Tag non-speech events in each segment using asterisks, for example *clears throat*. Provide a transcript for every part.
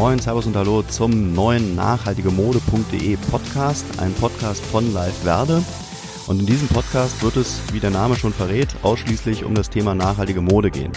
Moin, Servus und Hallo zum neuen nachhaltigemode.de Podcast, ein Podcast von Live Werde. Und in diesem Podcast wird es, wie der Name schon verrät, ausschließlich um das Thema nachhaltige Mode gehen.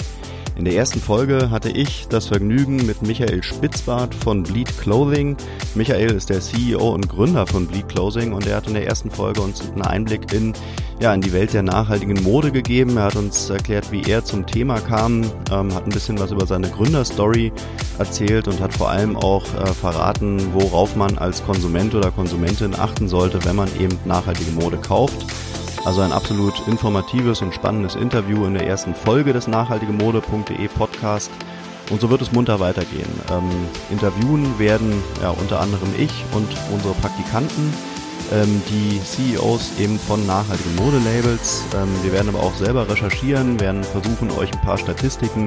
In der ersten Folge hatte ich das Vergnügen mit Michael Spitzbart von Bleed Clothing. Michael ist der CEO und Gründer von Bleed Clothing und er hat in der ersten Folge uns einen Einblick in, ja, in die Welt der nachhaltigen Mode gegeben. Er hat uns erklärt, wie er zum Thema kam, ähm, hat ein bisschen was über seine Gründerstory erzählt und hat vor allem auch äh, verraten, worauf man als Konsument oder Konsumentin achten sollte, wenn man eben nachhaltige Mode kauft. Also ein absolut informatives und spannendes Interview in der ersten Folge des nachhaltigemode.de Podcast. Und so wird es munter weitergehen. Ähm, interviewen werden ja unter anderem ich und unsere Praktikanten ähm, die CEOs eben von nachhaltigen Modelabels. Ähm, wir werden aber auch selber recherchieren, werden versuchen, euch ein paar Statistiken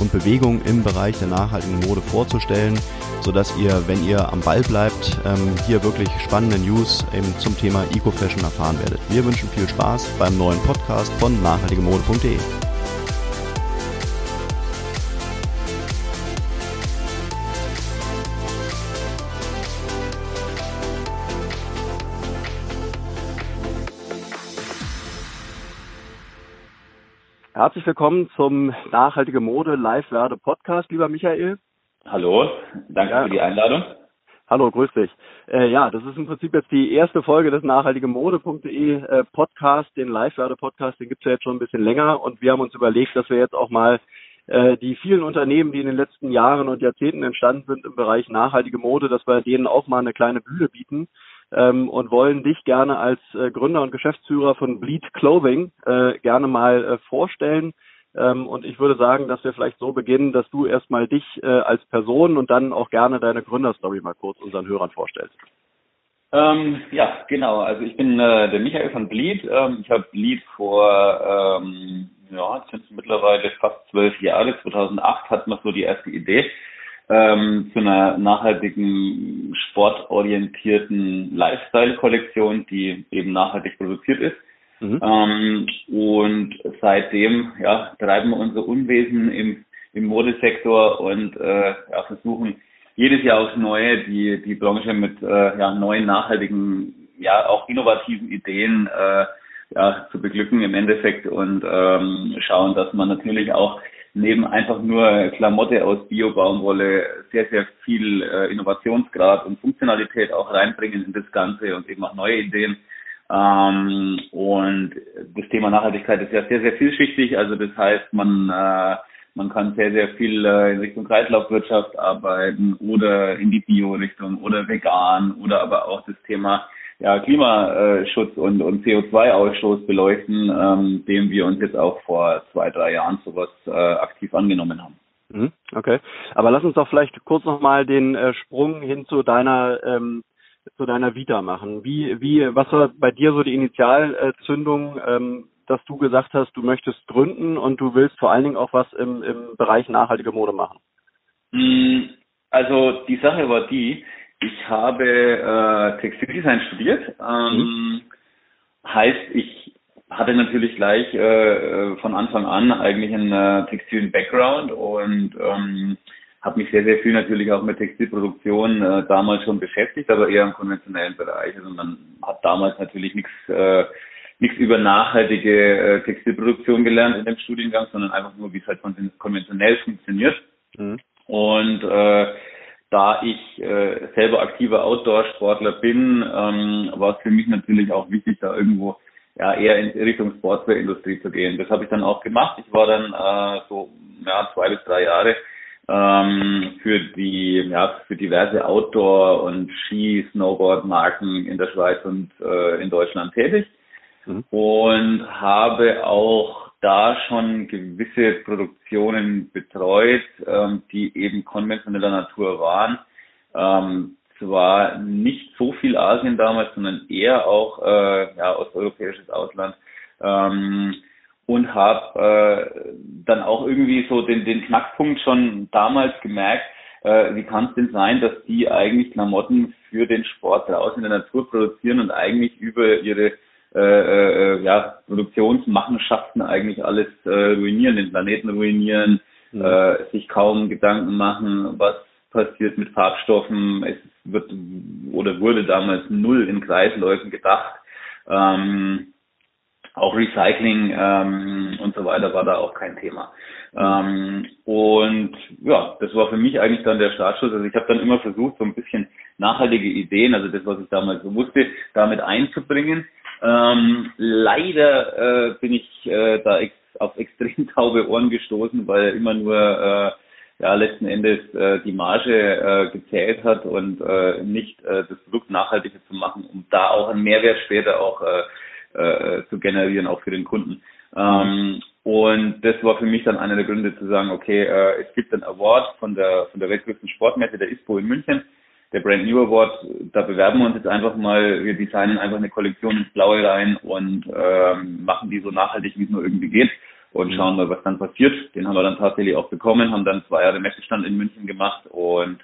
und Bewegungen im Bereich der nachhaltigen Mode vorzustellen, sodass ihr, wenn ihr am Ball bleibt, ähm, hier wirklich spannende News eben zum Thema Eco-Fashion erfahren werdet. Wir wünschen viel Spaß beim neuen Podcast von nachhaltigemode.de. Herzlich willkommen zum Nachhaltige Mode Live Werde Podcast, lieber Michael. Hallo, danke ja. für die Einladung. Hallo, grüß dich. Äh, ja, das ist im Prinzip jetzt die erste Folge des nachhaltigemode.de äh, Podcast, den Live Werde Podcast, den gibt's ja jetzt schon ein bisschen länger und wir haben uns überlegt, dass wir jetzt auch mal äh, die vielen Unternehmen, die in den letzten Jahren und Jahrzehnten entstanden sind im Bereich nachhaltige Mode, dass wir denen auch mal eine kleine Bühne bieten ähm, und wollen dich gerne als äh, Gründer und Geschäftsführer von Bleed Clothing äh, gerne mal äh, vorstellen. Ähm, und ich würde sagen, dass wir vielleicht so beginnen, dass du erstmal dich äh, als Person und dann auch gerne deine Gründerstory mal kurz unseren Hörern vorstellst. Ähm, ja, genau. Also ich bin äh, der Michael von Bleed. Ähm, ich habe Bleed vor, ähm, ja, sind mittlerweile fast zwölf Jahre. 2008 hatten wir so die erste Idee ähm, zu einer nachhaltigen, sportorientierten Lifestyle-Kollektion, die eben nachhaltig produziert ist. Mhm. Ähm, und seitdem ja, treiben wir unser Unwesen im, im Modesektor und äh, ja, versuchen jedes Jahr aufs Neue die, die Branche mit äh, ja, neuen, nachhaltigen, ja auch innovativen Ideen äh, ja, zu beglücken im Endeffekt und ähm, schauen, dass man natürlich auch neben einfach nur Klamotte aus Bio-Baumwolle sehr, sehr viel äh, Innovationsgrad und Funktionalität auch reinbringen in das Ganze und eben auch neue Ideen. Ähm, und das Thema Nachhaltigkeit ist ja sehr, sehr vielschichtig. Also das heißt, man, äh, man kann sehr, sehr viel äh, in Richtung Kreislaufwirtschaft arbeiten oder in die Bio-Richtung oder vegan oder aber auch das Thema ja, Klimaschutz und, und CO2-Ausstoß beleuchten, ähm, dem wir uns jetzt auch vor zwei, drei Jahren sowas äh, aktiv angenommen haben. Mhm, okay, aber lass uns doch vielleicht kurz nochmal den äh, Sprung hin zu deiner ähm, zu deiner Vita machen. Wie, wie, was war bei dir so die Initialzündung, ähm, dass du gesagt hast, du möchtest gründen und du willst vor allen Dingen auch was im, im Bereich nachhaltige Mode machen? Mm, also die Sache war die, ich habe äh, Textildesign studiert. Ähm, mhm. Heißt, ich hatte natürlich gleich äh, von Anfang an eigentlich einen äh, textilen Background und ähm, habe mich sehr, sehr viel natürlich auch mit Textilproduktion äh, damals schon beschäftigt, aber eher im konventionellen Bereich. Also man hat damals natürlich nichts äh, nichts über nachhaltige äh, Textilproduktion gelernt in dem Studiengang, sondern einfach nur, wie es halt konventionell funktioniert. Mhm. Und äh, da ich äh, selber aktiver Outdoor-Sportler bin, ähm, war es für mich natürlich auch wichtig, da irgendwo ja eher in Richtung Sportswear-Industrie zu gehen. Das habe ich dann auch gemacht. Ich war dann äh, so ja, zwei bis drei Jahre ähm, für die ja für diverse Outdoor- und Ski-, Snowboard-Marken in der Schweiz und äh, in Deutschland tätig mhm. und habe auch da schon gewisse Produktionen betreut, ähm, die eben konventioneller Natur waren. Ähm, zwar nicht so viel Asien damals, sondern eher auch äh, ja, osteuropäisches Ausland. Ähm, und habe äh, dann auch irgendwie so den, den Knackpunkt schon damals gemerkt, äh, wie kann es denn sein, dass die eigentlich Klamotten für den Sport draußen in der Natur produzieren und eigentlich über ihre äh, äh, ja, Produktionsmachenschaften eigentlich alles äh, ruinieren, den Planeten ruinieren, mhm. äh, sich kaum Gedanken machen, was passiert mit Farbstoffen. Es wird oder wurde damals null in Kreisläufen gedacht. Ähm, auch Recycling ähm, und so weiter war da auch kein Thema. Ähm, und ja, das war für mich eigentlich dann der Startschuss. Also ich habe dann immer versucht, so ein bisschen nachhaltige Ideen, also das, was ich damals so wusste, damit einzubringen. Ähm, leider äh, bin ich äh, da ex auf *laughs* extrem taube Ohren gestoßen, weil immer nur äh, ja letzten Endes äh, die Marge äh, gezählt hat und äh, nicht äh, das Produkt nachhaltiger zu machen, um da auch einen Mehrwert später auch äh, äh, zu generieren, auch für den Kunden. Ähm, und das war für mich dann einer der Gründe zu sagen, okay, äh, es gibt einen Award von der von der weltgrößten Sportmesse, der ISPO in München, der Brand New Award, da bewerben wir uns jetzt einfach mal, wir designen einfach eine Kollektion ins Blaue rein und ähm, machen die so nachhaltig, wie es nur irgendwie geht und mhm. schauen mal, was dann passiert. Den haben wir dann tatsächlich auch bekommen, haben dann zwei Jahre Messestand in München gemacht und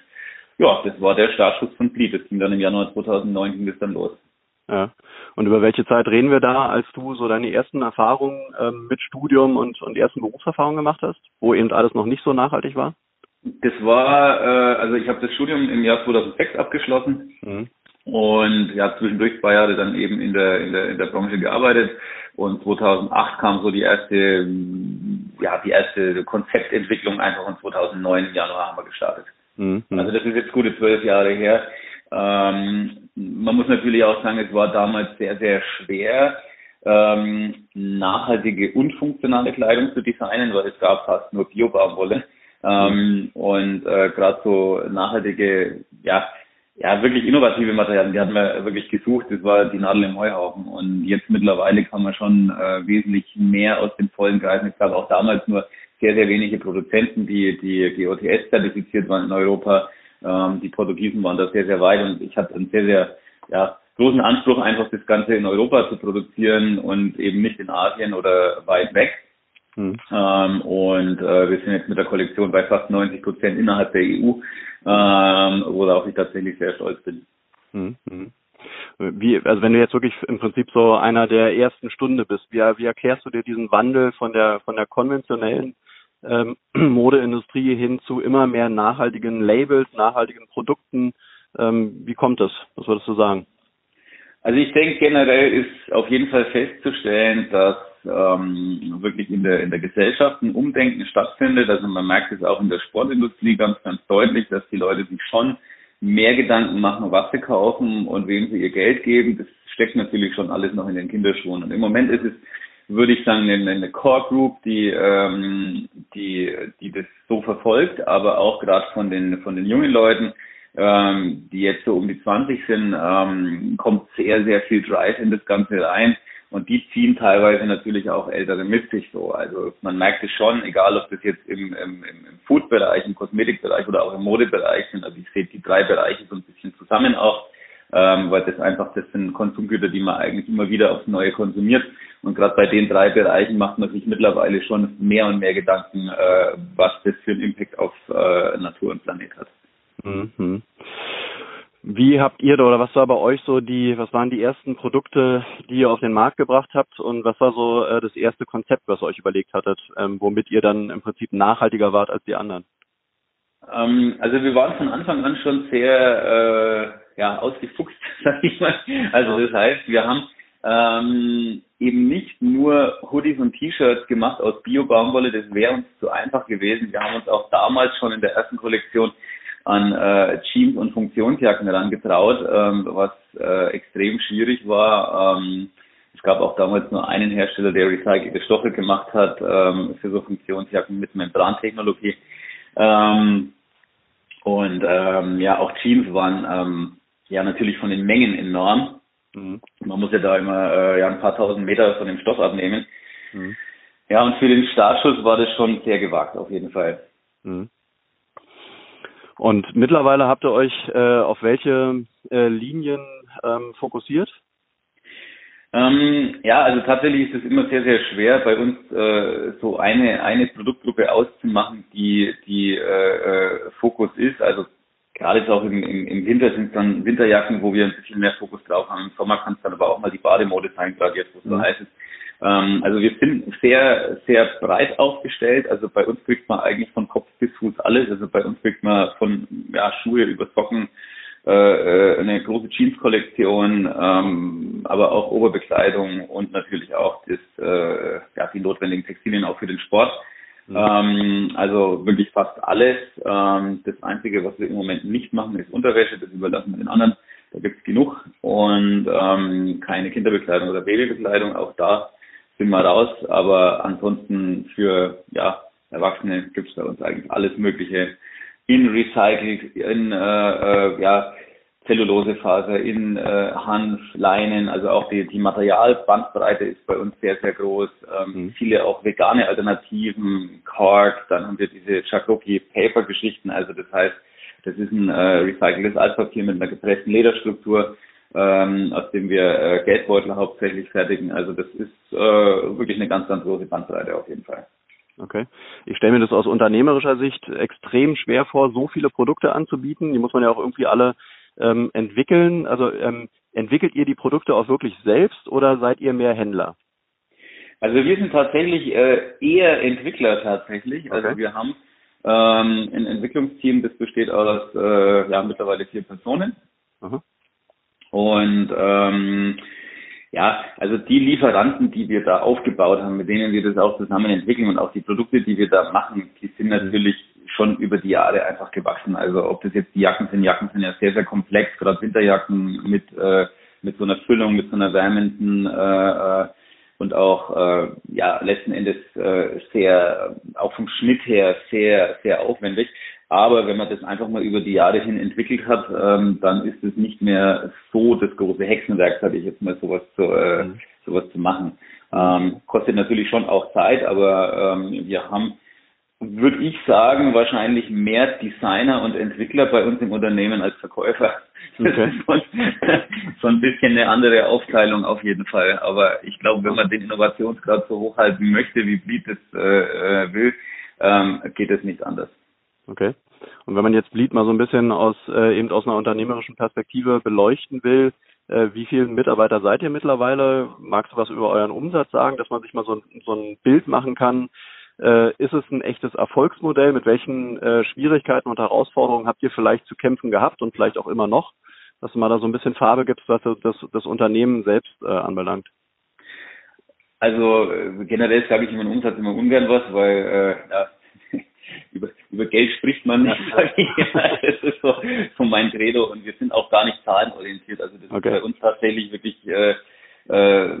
ja, das war der Startschuss von Fleet. Das ging dann im Januar 2009 ging das dann los. Ja. Und über welche Zeit reden wir da, als du so deine ersten Erfahrungen ähm, mit Studium und, und ersten Berufserfahrungen gemacht hast, wo eben alles noch nicht so nachhaltig war? Das war, äh, also ich habe das Studium im Jahr 2006 abgeschlossen mhm. und ja zwischendurch zwei Jahre dann eben in der, in der in der Branche gearbeitet und 2008 kam so die erste ja die erste Konzeptentwicklung einfach und 2009 im Januar haben wir gestartet. Mhm. Also das ist jetzt gute zwölf Jahre her. Ähm, man muss natürlich auch sagen, es war damals sehr, sehr schwer, ähm, nachhaltige und funktionale Kleidung zu designen, weil es gab fast nur Bio-Baumwolle. Ähm, und äh, gerade so nachhaltige, ja, ja, wirklich innovative Materialien, die hatten wir wirklich gesucht. Das war die Nadel im Heuhaufen. Und jetzt mittlerweile kann man schon äh, wesentlich mehr aus den vollen greifen. Es gab auch damals nur sehr, sehr wenige Produzenten, die, die GOTS zertifiziert waren in Europa. Ähm, die Portugiesen waren da sehr, sehr weit und ich hatte einen sehr, sehr ja, großen Anspruch, einfach das Ganze in Europa zu produzieren und eben nicht in Asien oder weit weg. Mhm. Ähm, und äh, wir sind jetzt mit der Kollektion bei fast 90 Prozent innerhalb der EU, ähm, worauf ich tatsächlich sehr stolz bin. Mhm. Wie, also wenn du jetzt wirklich im Prinzip so einer der ersten Stunde bist, wie, wie erklärst du dir diesen Wandel von der von der konventionellen ähm, *clears throat* Modeindustrie hin zu immer mehr nachhaltigen Labels, nachhaltigen Produkten? Ähm, wie kommt das? Was würdest du sagen? Also ich denke generell ist auf jeden Fall festzustellen, dass ähm, wirklich in der in der Gesellschaft ein Umdenken stattfindet. Also man merkt es auch in der Sportindustrie ganz ganz deutlich, dass die Leute sich schon mehr Gedanken machen, was sie kaufen und wem sie ihr Geld geben. Das steckt natürlich schon alles noch in den Kinderschuhen. Und im Moment ist es würde ich sagen, eine, eine Core Group, die, ähm, die, die das so verfolgt, aber auch gerade von den, von den jungen Leuten, ähm, die jetzt so um die 20 sind, ähm, kommt sehr, sehr viel Drive in das Ganze rein. Und die ziehen teilweise natürlich auch Ältere mit sich so. Also man merkt es schon, egal ob das jetzt im, im, im Food-Bereich, im Kosmetikbereich oder auch im Modebereich sind. Also ich sehe die drei Bereiche so ein bisschen zusammen auch, ähm, weil das einfach, das sind Konsumgüter, die man eigentlich immer wieder aufs Neue konsumiert. Und gerade bei den drei Bereichen macht man sich mittlerweile schon mehr und mehr Gedanken, äh, was das für einen Impact auf äh, Natur und Planet hat. Mhm. Wie habt ihr oder was war bei euch so die, was waren die ersten Produkte, die ihr auf den Markt gebracht habt und was war so äh, das erste Konzept, was ihr euch überlegt hattet, ähm, womit ihr dann im Prinzip nachhaltiger wart als die anderen? Ähm, also wir waren von Anfang an schon sehr äh, ja, ausgefuchst, *laughs* sag ich mal. Also das heißt, wir haben ähm, eben nicht nur Hoodies und T-Shirts gemacht aus Bio-Baumwolle, das wäre uns zu einfach gewesen. Wir haben uns auch damals schon in der ersten Kollektion an äh, Jeans und Funktionsjacken herangetraut, ähm, was äh, extrem schwierig war. Ähm, es gab auch damals nur einen Hersteller, der recycelte Stoffe gemacht hat ähm, für so Funktionsjacken mit Membrantechnologie. Ähm, und ähm, ja, auch Jeans waren ähm, ja natürlich von den Mengen enorm. Mhm. Man muss ja da immer äh, ja, ein paar tausend Meter von dem Stoff abnehmen. Mhm. Ja, und für den Startschuss war das schon sehr gewagt, auf jeden Fall. Mhm. Und mittlerweile habt ihr euch äh, auf welche äh, Linien ähm, fokussiert? Ähm, ja, also tatsächlich ist es immer sehr, sehr schwer, bei uns äh, so eine, eine Produktgruppe auszumachen, die, die äh, äh Fokus ist. Also gerade jetzt auch im, im, im Winter sind es dann Winterjacken, wo wir ein bisschen mehr Fokus drauf haben. Im Sommer kann es dann aber auch mal die Bademode sein, gerade jetzt, wo es so mhm. heiß ist. Ähm, also wir sind sehr, sehr breit aufgestellt. Also bei uns kriegt man eigentlich von Kopf bis Fuß alles. Also bei uns kriegt man von ja, Schuhe über Socken, äh, äh eine große Jeans-Kollektion, ähm, aber auch Oberbekleidung und natürlich auch das, äh, ja, die notwendigen Textilien auch für den Sport. Mhm. Ähm, also wirklich fast alles. Ähm, das Einzige, was wir im Moment nicht machen, ist Unterwäsche. Das überlassen wir den anderen. Da gibt's genug. Und ähm, keine Kinderbekleidung oder Babybekleidung. Auch da sind wir raus. Aber ansonsten für ja, Erwachsene gibt's bei uns eigentlich alles Mögliche in Recycling, in äh, äh, ja, Zellulosefaser, in äh, Hanf, Leinen, also auch die, die Materialbandbreite ist bei uns sehr, sehr groß. Ähm, mhm. Viele auch vegane Alternativen, Cork, dann haben wir diese Chakroki Paper Geschichten, also das heißt, das ist ein äh, recyceltes Altpapier mit einer gepressten Lederstruktur, ähm, aus dem wir äh, Geldbeutel hauptsächlich fertigen. Also das ist äh, wirklich eine ganz, ganz große Bandbreite auf jeden Fall. Okay. Ich stelle mir das aus unternehmerischer Sicht extrem schwer vor, so viele Produkte anzubieten. Die muss man ja auch irgendwie alle ähm, entwickeln? Also ähm, entwickelt ihr die Produkte auch wirklich selbst oder seid ihr mehr Händler? Also wir sind tatsächlich äh, eher Entwickler tatsächlich. Also okay. Also wir haben ähm, ein Entwicklungsteam, das besteht aus äh, ja mittlerweile vier Personen. Aha. Und ähm, ja, also die Lieferanten, die wir da aufgebaut haben, mit denen wir das auch zusammen entwickeln und auch die Produkte, die wir da machen, die sind mhm. natürlich schon über die Jahre einfach gewachsen. Also ob das jetzt die Jacken sind, Jacken sind ja sehr, sehr komplex, gerade Winterjacken mit, äh, mit so einer Füllung, mit so einer wärmenden äh, äh, und auch äh, ja letzten Endes äh, sehr, auch vom Schnitt her sehr, sehr aufwendig. Aber wenn man das einfach mal über die Jahre hin entwickelt hat, ähm, dann ist es nicht mehr so das große Hexenwerk, sage ich jetzt mal, sowas zu, äh, mhm. sowas zu machen. Ähm, kostet natürlich schon auch Zeit, aber ähm, wir haben würde ich sagen, wahrscheinlich mehr Designer und Entwickler bei uns im Unternehmen als Verkäufer. Okay. Das ist so *laughs* ein bisschen eine andere Aufteilung auf jeden Fall. Aber ich glaube, wenn man den Innovationsgrad so hochhalten möchte, wie Bleed es äh, äh, will, ähm, geht es nicht anders. Okay. Und wenn man jetzt Bleed mal so ein bisschen aus äh, eben aus einer unternehmerischen Perspektive beleuchten will, äh, wie viele Mitarbeiter seid ihr mittlerweile? Magst du was über euren Umsatz sagen, dass man sich mal so ein, so ein Bild machen kann? Äh, ist es ein echtes Erfolgsmodell? Mit welchen äh, Schwierigkeiten und Herausforderungen habt ihr vielleicht zu kämpfen gehabt und vielleicht auch immer noch? Dass du mal da so ein bisschen Farbe gibst, was das, das Unternehmen selbst äh, anbelangt. Also äh, generell sage ich immer Umsatz immer ungern was, weil äh, ja, über, über Geld spricht man nicht, ich. Das ist so, so mein Credo und wir sind auch gar nicht zahlenorientiert. Also das okay. ist bei uns tatsächlich wirklich äh, äh,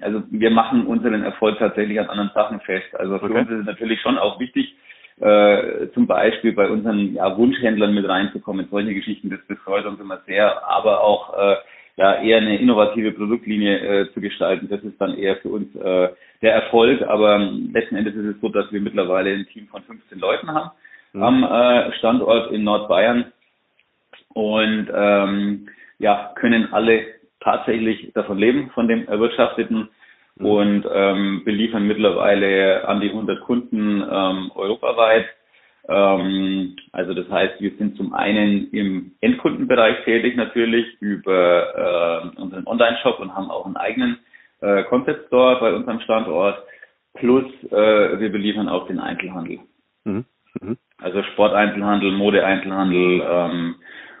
also wir machen unseren Erfolg tatsächlich an anderen Sachen fest. Also für okay. uns ist es natürlich schon auch wichtig, äh, zum Beispiel bei unseren ja, Wunschhändlern mit reinzukommen. Solche Geschichten, das, das freut uns immer sehr, aber auch äh, ja eher eine innovative Produktlinie äh, zu gestalten. Das ist dann eher für uns äh, der Erfolg. Aber letzten Endes ist es so, dass wir mittlerweile ein Team von 15 Leuten haben mhm. am äh, Standort in Nordbayern und ähm, ja können alle tatsächlich davon leben, von dem Erwirtschafteten mhm. und ähm, beliefern mittlerweile an die 100 Kunden ähm, europaweit. Ähm, also das heißt, wir sind zum einen im Endkundenbereich tätig natürlich über äh, unseren Online-Shop und haben auch einen eigenen äh, Concept Store bei unserem Standort. Plus äh, wir beliefern auch den Einzelhandel. Mhm. Mhm. Also Sporteinzelhandel, Modeeinzelhandel, ähm,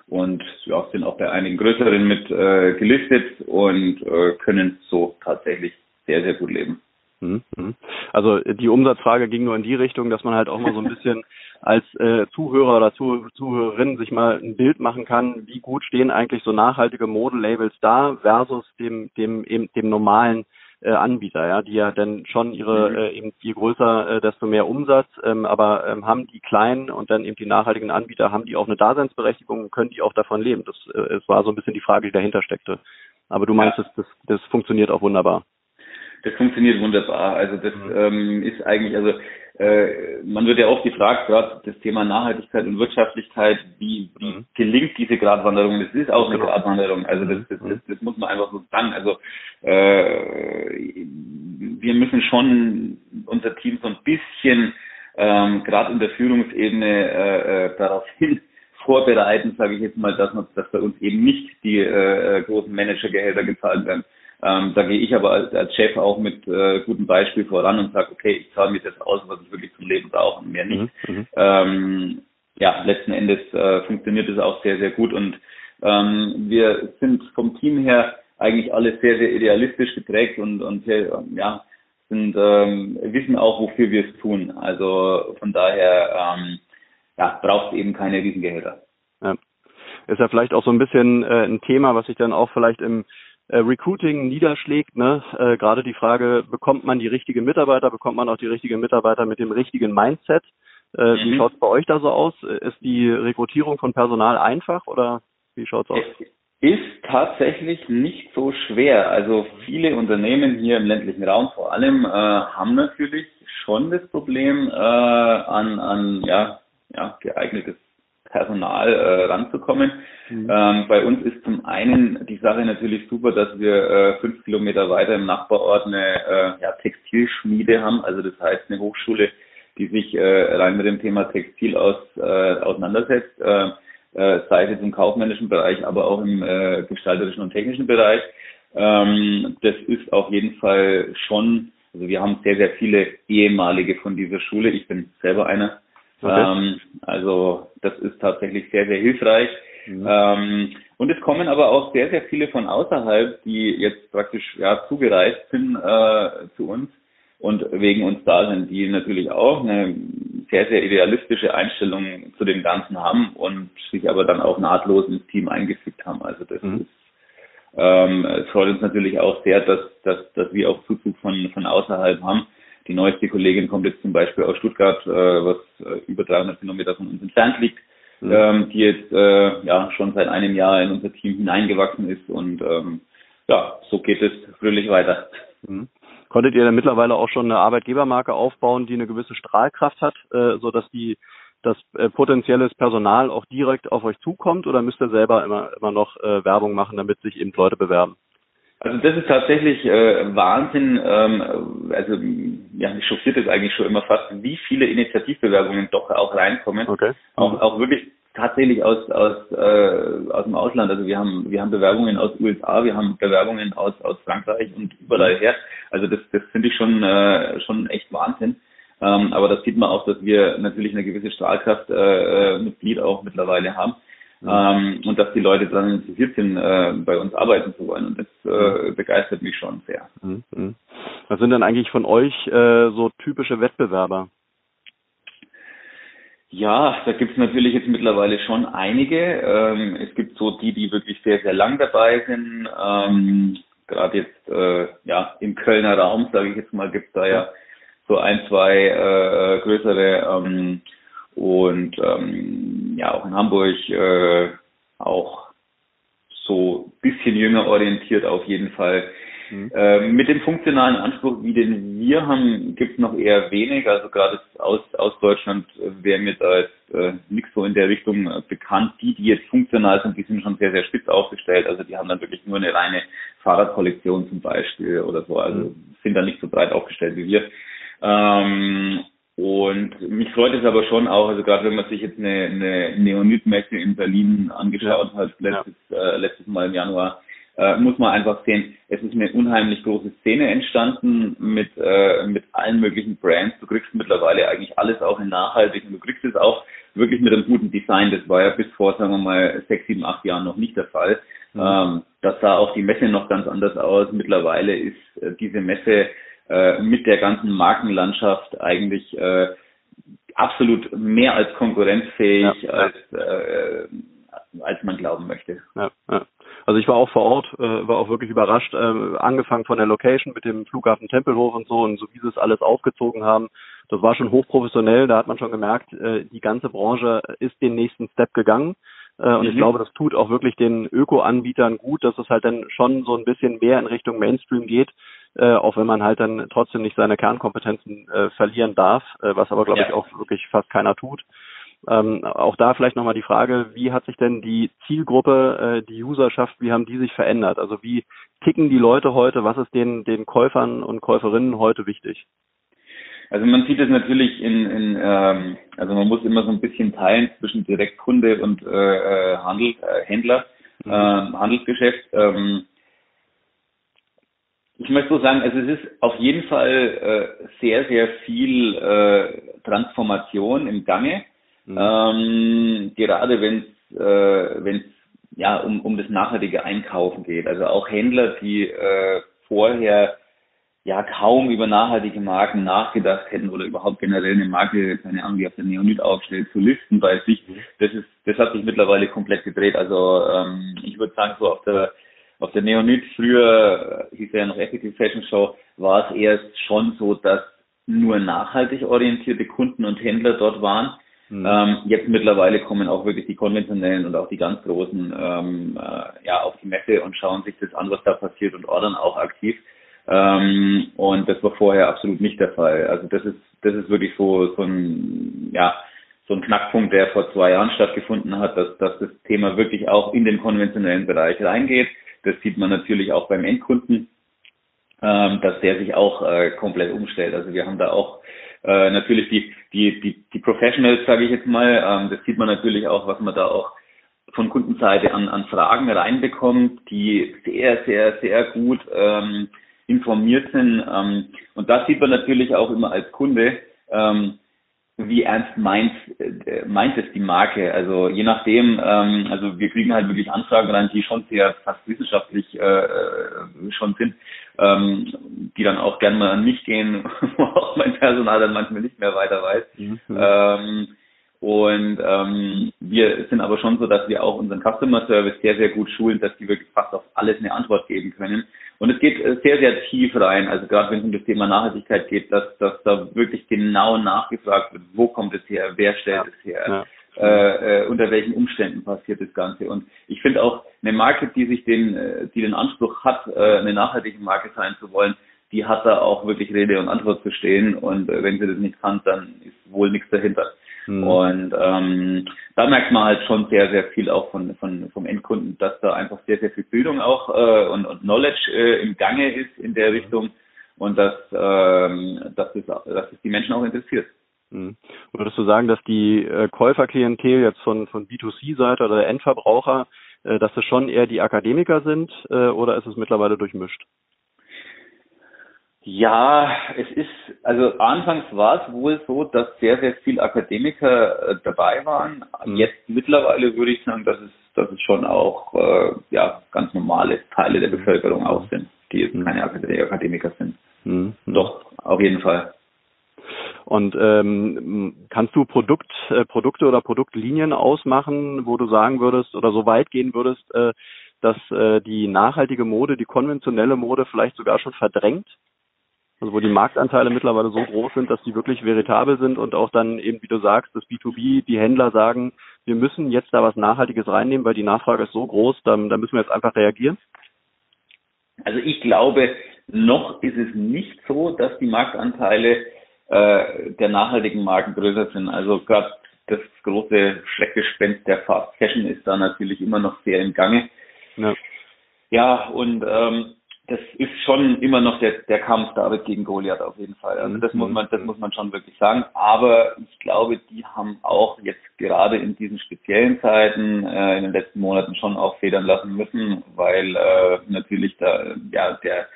und ja, sind auch bei einigen größeren mit äh, gelistet und äh, können so tatsächlich sehr, sehr gut leben. Mhm, mhm. Also die Umsatzfrage ging nur in die Richtung, dass man halt auch mal so ein bisschen *laughs* als äh, Zuhörer oder Zuh Zuhörerin sich mal ein Bild machen kann, wie gut stehen eigentlich so nachhaltige Modelabels da versus dem dem eben dem normalen äh, Anbieter, ja, die ja dann schon ihre mhm. äh, eben je größer, äh, desto mehr Umsatz, ähm, aber ähm, haben die kleinen und dann eben die nachhaltigen Anbieter, haben die auch eine Daseinsberechtigung und können die auch davon leben? Das äh, es war so ein bisschen die Frage, die dahinter steckte. Aber du meinst, ja. das, das, das funktioniert auch wunderbar. Das funktioniert wunderbar. Also das mhm. ähm, ist eigentlich, also äh, man wird ja oft gefragt, gerade das Thema Nachhaltigkeit und Wirtschaftlichkeit, wie, wie mhm. gelingt diese Gratwanderung? Das ist auch eine genau. Gratwanderung. Also das, das, das, das muss man einfach so sagen. Also äh, wir müssen schon unser Team so ein bisschen ähm, gerade in der Führungsebene äh, äh, darauf hin vorbereiten, sage ich jetzt mal, dass, man, dass bei uns eben nicht die äh, großen Managergehälter gezahlt werden. Ähm, da gehe ich aber als, als Chef auch mit äh, gutem Beispiel voran und sage, okay, ich zahle mir das aus, was ich wirklich zum Leben brauche und mehr nicht. Mhm, mhm. ähm, ja, letzten Endes äh, funktioniert es auch sehr, sehr gut und ähm, wir sind vom Team her eigentlich alle sehr, sehr idealistisch geprägt und, und sehr, ja, sind, ähm, wissen auch, wofür wir es tun. Also von daher ähm, ja, braucht es eben keine Riesengehälter. Ja. Ist ja vielleicht auch so ein bisschen äh, ein Thema, was sich dann auch vielleicht im Recruiting niederschlägt. Ne? Äh, Gerade die Frage, bekommt man die richtigen Mitarbeiter, bekommt man auch die richtigen Mitarbeiter mit dem richtigen Mindset? Äh, mhm. Wie schaut es bei euch da so aus? Ist die Rekrutierung von Personal einfach oder wie schaut's aus? Ist tatsächlich nicht so schwer. Also viele Unternehmen hier im ländlichen Raum vor allem äh, haben natürlich schon das Problem, äh, an, an ja, ja, geeignetes Personal äh, ranzukommen. Mhm. Ähm, bei uns ist zum einen die Sache natürlich super, dass wir äh, fünf Kilometer weiter im Nachbarort eine äh, ja, Textilschmiede haben. Also das heißt eine Hochschule, die sich äh, rein mit dem Thema Textil aus, äh, auseinandersetzt. Äh, äh, sei es jetzt im kaufmännischen Bereich, aber auch im äh, gestalterischen und technischen Bereich. Ähm, das ist auf jeden Fall schon, also wir haben sehr, sehr viele ehemalige von dieser Schule. Ich bin selber einer. Okay. Ähm, also das ist tatsächlich sehr, sehr hilfreich. Mhm. Ähm, und es kommen aber auch sehr, sehr viele von außerhalb, die jetzt praktisch ja, zugereist sind äh, zu uns und wegen uns da sind, die natürlich auch eine sehr, sehr idealistische Einstellung zu dem Ganzen haben und sich aber dann auch nahtlos ins Team eingefügt haben. Also das mhm. ist ähm, es freut uns natürlich auch sehr, dass, dass, dass wir auch Zuzug von, von außerhalb haben. Die neueste Kollegin kommt jetzt zum Beispiel aus Stuttgart, äh, was äh, über 300 Kilometer von uns entfernt liegt, mhm. ähm, die jetzt äh, ja schon seit einem Jahr in unser Team hineingewachsen ist und ähm, ja, so geht es fröhlich weiter. Mhm. Konntet ihr denn mittlerweile auch schon eine Arbeitgebermarke aufbauen, die eine gewisse Strahlkraft hat, äh, so dass die das äh, potenzielles Personal auch direkt auf euch zukommt oder müsst ihr selber immer immer noch äh, Werbung machen, damit sich eben Leute bewerben? Also das ist tatsächlich äh, Wahnsinn. Ähm, also ja, mich schockiert es eigentlich schon immer fast, wie viele Initiativbewerbungen doch auch reinkommen. Okay. Auch, auch wirklich tatsächlich aus aus äh, aus dem Ausland. Also wir haben wir haben Bewerbungen aus USA, wir haben Bewerbungen aus aus Frankreich und überall her. Also das das finde ich schon äh, schon echt Wahnsinn. Ähm, aber das sieht man auch, dass wir natürlich eine gewisse Strahlkraft äh, Mitglied auch mittlerweile haben. Mhm. Ähm, und dass die Leute dann interessiert sind, äh, bei uns arbeiten zu wollen. Und das äh, mhm. begeistert mich schon sehr. Mhm. Was sind denn eigentlich von euch äh, so typische Wettbewerber? Ja, da gibt es natürlich jetzt mittlerweile schon einige. Ähm, es gibt so die, die wirklich sehr, sehr lang dabei sind. Ähm, Gerade jetzt äh, ja im Kölner Raum, sage ich jetzt mal, gibt es da ja so ein, zwei äh, größere ähm, und ähm, ja auch in Hamburg äh, auch so bisschen jünger orientiert auf jeden Fall. Mhm. Ähm, mit dem funktionalen Anspruch, wie den wir haben, gibt es noch eher wenig. Also gerade aus, aus Deutschland wäre mir da jetzt äh, nichts so in der Richtung äh, bekannt. Die, die jetzt funktional sind, die sind schon sehr, sehr spitz aufgestellt. Also die haben dann wirklich nur eine reine Fahrradkollektion zum Beispiel oder so. Also mhm. sind da nicht so breit aufgestellt wie wir. Ähm, und mich freut es aber schon auch, also gerade wenn man sich jetzt eine, eine Neonit-Messe in Berlin angeschaut hat, letztes, äh, letztes Mal im Januar, äh, muss man einfach sehen, es ist eine unheimlich große Szene entstanden mit, äh, mit allen möglichen Brands. Du kriegst mittlerweile eigentlich alles auch in nachhaltig und du kriegst es auch wirklich mit einem guten Design. Das war ja bis vor, sagen wir mal, sechs, sieben, acht Jahren noch nicht der Fall. Mhm. Ähm, das sah auch die Messe noch ganz anders aus. Mittlerweile ist äh, diese Messe äh, mit der ganzen Markenlandschaft eigentlich äh, absolut mehr als konkurrenzfähig, ja. als, äh, als man glauben möchte. Ja, ja. Also ich war auch vor Ort, äh, war auch wirklich überrascht, äh, angefangen von der Location mit dem Flughafen Tempelhof und so und so wie sie es alles aufgezogen haben. Das war schon hochprofessionell, da hat man schon gemerkt, äh, die ganze Branche ist den nächsten Step gegangen. Äh, und mhm. ich glaube, das tut auch wirklich den Öko-Anbietern gut, dass es halt dann schon so ein bisschen mehr in Richtung Mainstream geht, äh, auch wenn man halt dann trotzdem nicht seine Kernkompetenzen äh, verlieren darf, äh, was aber, glaube ja. ich, auch wirklich fast keiner tut. Ähm, auch da vielleicht nochmal die Frage, wie hat sich denn die Zielgruppe, äh, die Userschaft, wie haben die sich verändert? Also wie ticken die Leute heute? Was ist den, den Käufern und Käuferinnen heute wichtig? Also man sieht es natürlich in, in ähm, also man muss immer so ein bisschen teilen zwischen Direktkunde und äh, äh Handel, äh, Händler, mhm. äh, Handelsgeschäft. Ähm, ich möchte so sagen, also es ist auf jeden Fall äh, sehr, sehr viel äh, Transformation im Gange. Mhm. Ähm, gerade wenn es äh, wenn's, ja um, um das nachhaltige Einkaufen geht. Also auch Händler, die äh, vorher ja kaum über nachhaltige Marken nachgedacht hätten oder überhaupt generell eine Marke, keine Ahnung, die auf der Neonit aufstellt, zu listen bei sich. Mhm. Das ist, das hat sich mittlerweile komplett gedreht. Also ähm, ich würde sagen, so auf der auf der Neonit früher hieß ja noch Ethical Fashion Show, war es erst schon so, dass nur nachhaltig orientierte Kunden und Händler dort waren. Mhm. Ähm, jetzt mittlerweile kommen auch wirklich die konventionellen und auch die ganz großen ähm, äh, ja auf die Messe und schauen sich das an, was da passiert und ordern auch aktiv. Ähm, und das war vorher absolut nicht der Fall. Also das ist das ist wirklich so so ein ja so ein Knackpunkt, der vor zwei Jahren stattgefunden hat, dass, dass das Thema wirklich auch in den konventionellen Bereich reingeht. Das sieht man natürlich auch beim Endkunden, ähm, dass der sich auch äh, komplett umstellt. Also wir haben da auch äh, natürlich die, die, die, die Professionals, sage ich jetzt mal, ähm, das sieht man natürlich auch, was man da auch von Kundenseite an, an Fragen reinbekommt, die sehr, sehr, sehr gut ähm, informiert sind. Ähm, und das sieht man natürlich auch immer als Kunde, ähm, wie ernst meint, äh, meint es die Marke. Also je nachdem, ähm, also wir kriegen halt wirklich Anfragen rein, die schon sehr fast wissenschaftlich äh, äh schon sind, ähm, die dann auch gerne mal an mich gehen, *laughs* wo auch mein Personal dann manchmal nicht mehr weiter weiß. Mhm. Ähm, und ähm, wir sind aber schon so, dass wir auch unseren Customer Service sehr, sehr gut schulen, dass die wirklich fast auf alles eine Antwort geben können. Und es geht äh, sehr, sehr tief rein. Also gerade wenn es um das Thema Nachhaltigkeit geht, dass, dass da wirklich genau nachgefragt wird, wo kommt es her, wer stellt es her, ja. Äh, äh, unter welchen Umständen passiert das Ganze. Und ich finde auch eine Marke, die sich den, äh, die den Anspruch hat, äh, eine nachhaltige Marke sein zu wollen, die hat da auch wirklich Rede und Antwort zu stehen. Und äh, wenn sie das nicht kann, dann ist wohl nichts dahinter. Mhm. Und ähm, da merkt man halt schon sehr, sehr viel auch von, von vom Endkunden, dass da einfach sehr, sehr viel Bildung auch äh, und, und Knowledge äh, im Gange ist in der Richtung und dass, ähm, dass, es, dass es die Menschen auch interessiert. Mhm. Würdest du sagen, dass die äh, Käuferklientel jetzt von, von B2C-Seite oder der Endverbraucher, äh, dass es schon eher die Akademiker sind äh, oder ist es mittlerweile durchmischt? Ja, es ist, also anfangs war es wohl so, dass sehr, sehr viele Akademiker äh, dabei waren. Mhm. Jetzt mittlerweile würde ich sagen, dass es, dass es schon auch äh, ja, ganz normale Teile der Bevölkerung auch sind, die jetzt mhm. keine Akademiker sind. Mhm. Doch, auf jeden Fall. Und ähm, kannst du Produkt, äh, Produkte oder Produktlinien ausmachen, wo du sagen würdest oder so weit gehen würdest, äh, dass äh, die nachhaltige Mode, die konventionelle Mode vielleicht sogar schon verdrängt? Also wo die Marktanteile mittlerweile so groß sind, dass die wirklich veritabel sind und auch dann eben, wie du sagst, das B2B, die Händler sagen, wir müssen jetzt da was Nachhaltiges reinnehmen, weil die Nachfrage ist so groß, dann, dann müssen wir jetzt einfach reagieren? Also ich glaube, noch ist es nicht so, dass die Marktanteile äh, der nachhaltigen Marken größer sind. Also gerade das große Schreckgespenst der Fast Fashion ist da natürlich immer noch sehr im Gange. Ja, ja und ähm, das ist schon immer noch der, der Kampf David gegen Goliath auf jeden Fall. Also das muss man, das muss man schon wirklich sagen. Aber ich glaube, die haben auch jetzt gerade in diesen speziellen Zeiten äh, in den letzten Monaten schon auch federn lassen müssen, weil äh, natürlich da ja der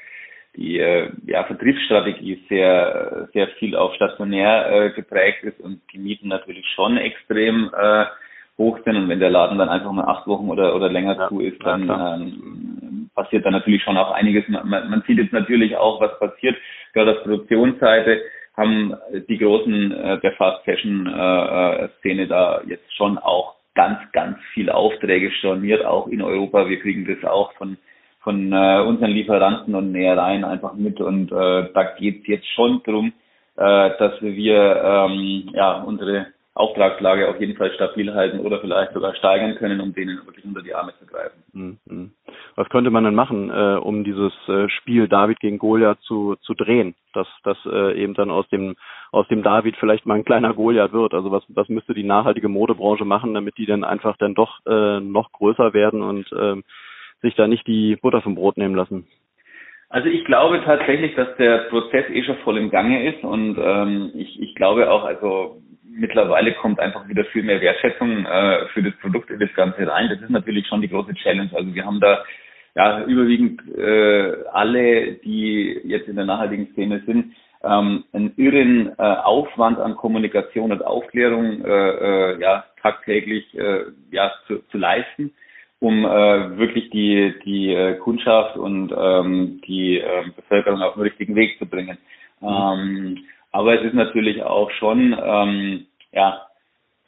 die äh, ja, Vertriebsstrategie sehr sehr viel auf stationär äh, geprägt ist und die Mieten natürlich schon extrem äh, hoch sind und wenn der Laden dann einfach mal acht Wochen oder oder länger ja, zu ist, dann ähm, passiert da natürlich schon auch einiges. Man, man sieht jetzt natürlich auch, was passiert. Gerade auf Produktionsseite haben die Großen äh, der Fast Fashion äh, äh, Szene da jetzt schon auch ganz, ganz viele Aufträge storniert, auch in Europa. Wir kriegen das auch von von äh, unseren Lieferanten und Nähereien einfach mit und äh, da geht es jetzt schon drum, äh, dass wir ähm, ja unsere Auftragslage auf jeden Fall stabil halten oder vielleicht sogar steigern können, um denen wirklich unter die Arme zu greifen. Mhm. Was könnte man denn machen, äh, um dieses äh, Spiel David gegen Goliath zu, zu drehen, dass, dass äh, eben dann aus dem aus dem David vielleicht mal ein kleiner Goliath wird? Also was, was müsste die nachhaltige Modebranche machen, damit die dann einfach dann doch äh, noch größer werden und ähm, sich da nicht die Butter vom Brot nehmen lassen? Also ich glaube tatsächlich, dass der Prozess eh schon voll im Gange ist und ähm, ich, ich glaube auch, also mittlerweile kommt einfach wieder viel mehr Wertschätzung äh, für das Produkt in das Ganze rein. Das ist natürlich schon die große Challenge. Also wir haben da ja, überwiegend äh, alle, die jetzt in der nachhaltigen Szene sind, ähm, einen irren äh, Aufwand an Kommunikation und Aufklärung äh, äh, ja, tagtäglich äh, ja, zu, zu leisten, um äh, wirklich die, die Kundschaft und ähm, die äh, Bevölkerung auf den richtigen Weg zu bringen. Mhm. Ähm, aber es ist natürlich auch schon ähm, ja,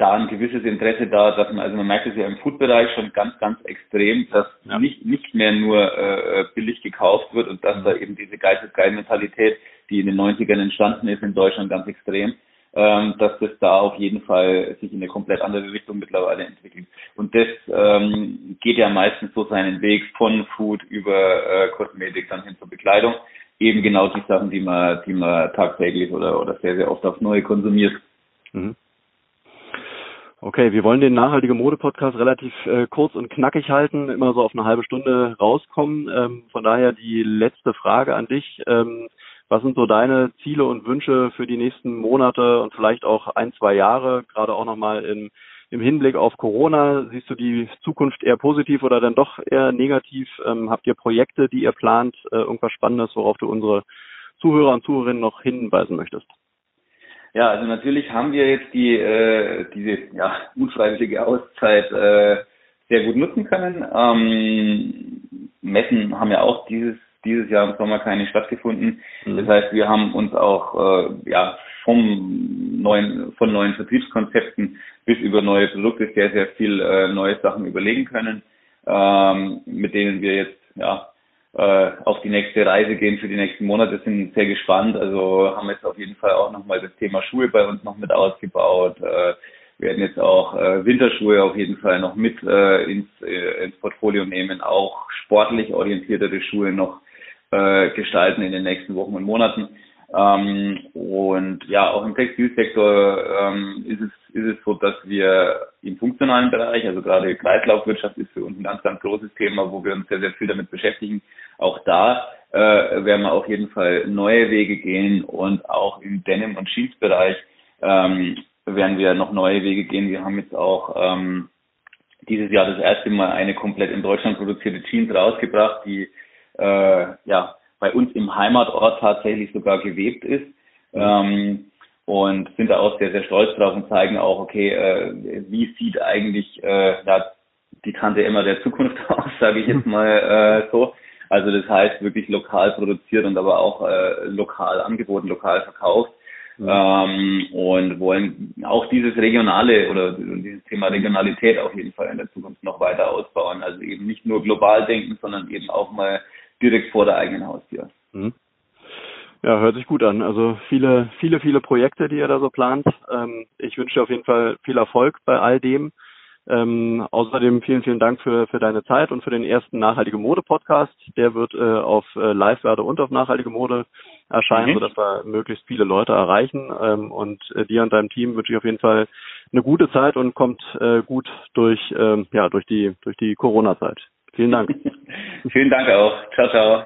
da ein gewisses Interesse da, dass man, also man merkt es ja im Food-Bereich schon ganz, ganz extrem, dass ja. nicht, nicht mehr nur äh, billig gekauft wird und dass mhm. da eben diese Geistesgeil-Mentalität, die in den 90ern entstanden ist in Deutschland ganz extrem, ähm, dass das da auf jeden Fall sich in eine komplett andere Richtung mittlerweile entwickelt. Und das ähm, geht ja meistens so seinen Weg von Food über äh, Kosmetik dann hin zur Bekleidung. Eben genau die Sachen, die man, die man tagtäglich oder, oder sehr, sehr oft aufs Neue konsumiert. Mhm. Okay, wir wollen den nachhaltige Mode Podcast relativ äh, kurz und knackig halten, immer so auf eine halbe Stunde rauskommen. Ähm, von daher die letzte Frage an dich. Ähm, was sind so deine Ziele und Wünsche für die nächsten Monate und vielleicht auch ein, zwei Jahre, gerade auch nochmal im, im Hinblick auf Corona? Siehst du die Zukunft eher positiv oder dann doch eher negativ? Ähm, habt ihr Projekte, die ihr plant, äh, irgendwas Spannendes, worauf du unsere Zuhörer und Zuhörerinnen noch hinweisen möchtest? Ja, also natürlich haben wir jetzt die äh, diese ja, unfreiwillige Auszeit äh, sehr gut nutzen können. Ähm, Messen haben ja auch dieses dieses Jahr im Sommer keine stattgefunden. Mhm. Das heißt, wir haben uns auch äh, ja vom neuen von neuen Vertriebskonzepten bis über neue Produkte sehr sehr viel äh, neue Sachen überlegen können, ähm, mit denen wir jetzt ja äh, auf die nächste Reise gehen für die nächsten Monate, sind sehr gespannt. Also haben jetzt auf jeden Fall auch nochmal das Thema Schuhe bei uns noch mit ausgebaut. Äh, werden jetzt auch äh, Winterschuhe auf jeden Fall noch mit äh, ins, ins Portfolio nehmen, auch sportlich orientiertere Schuhe noch gestalten in den nächsten Wochen und Monaten. Ähm, und ja, auch im Textilsektor ähm, ist es ist es so, dass wir im funktionalen Bereich, also gerade Kreislaufwirtschaft ist für uns ein ganz, ganz großes Thema, wo wir uns sehr, sehr viel damit beschäftigen. Auch da äh, werden wir auf jeden Fall neue Wege gehen und auch im Denim- und Jeans-Bereich ähm, werden wir noch neue Wege gehen. Wir haben jetzt auch ähm, dieses Jahr das erste Mal eine komplett in Deutschland produzierte Jeans rausgebracht, die äh, ja bei uns im Heimatort tatsächlich sogar gewebt ist. Ähm, und sind da auch sehr, sehr stolz drauf und zeigen auch, okay, äh, wie sieht eigentlich äh, ja, die Tante immer der Zukunft *laughs* aus, sage ich jetzt mal äh, so. Also das heißt wirklich lokal produziert und aber auch äh, lokal angeboten, lokal verkauft. Mhm. Ähm, und wollen auch dieses regionale oder dieses Thema Regionalität auf jeden Fall in der Zukunft noch weiter ausbauen. Also eben nicht nur global denken, sondern eben auch mal direkt vor der eigenen Haustür. Mhm. Ja, hört sich gut an. Also viele, viele, viele Projekte, die ihr da so plant. Ähm, ich wünsche dir auf jeden Fall viel Erfolg bei all dem. Ähm, außerdem vielen, vielen Dank für, für deine Zeit und für den ersten Nachhaltige Mode Podcast. Der wird äh, auf äh, Live-Werde und auf Nachhaltige Mode erscheinen, mhm. sodass wir möglichst viele Leute erreichen. Ähm, und äh, dir und deinem Team wünsche ich auf jeden Fall eine gute Zeit und kommt äh, gut durch, ähm, ja, durch die, durch die Corona-Zeit. Vielen Dank. *laughs* vielen Dank auch. Ciao, ciao.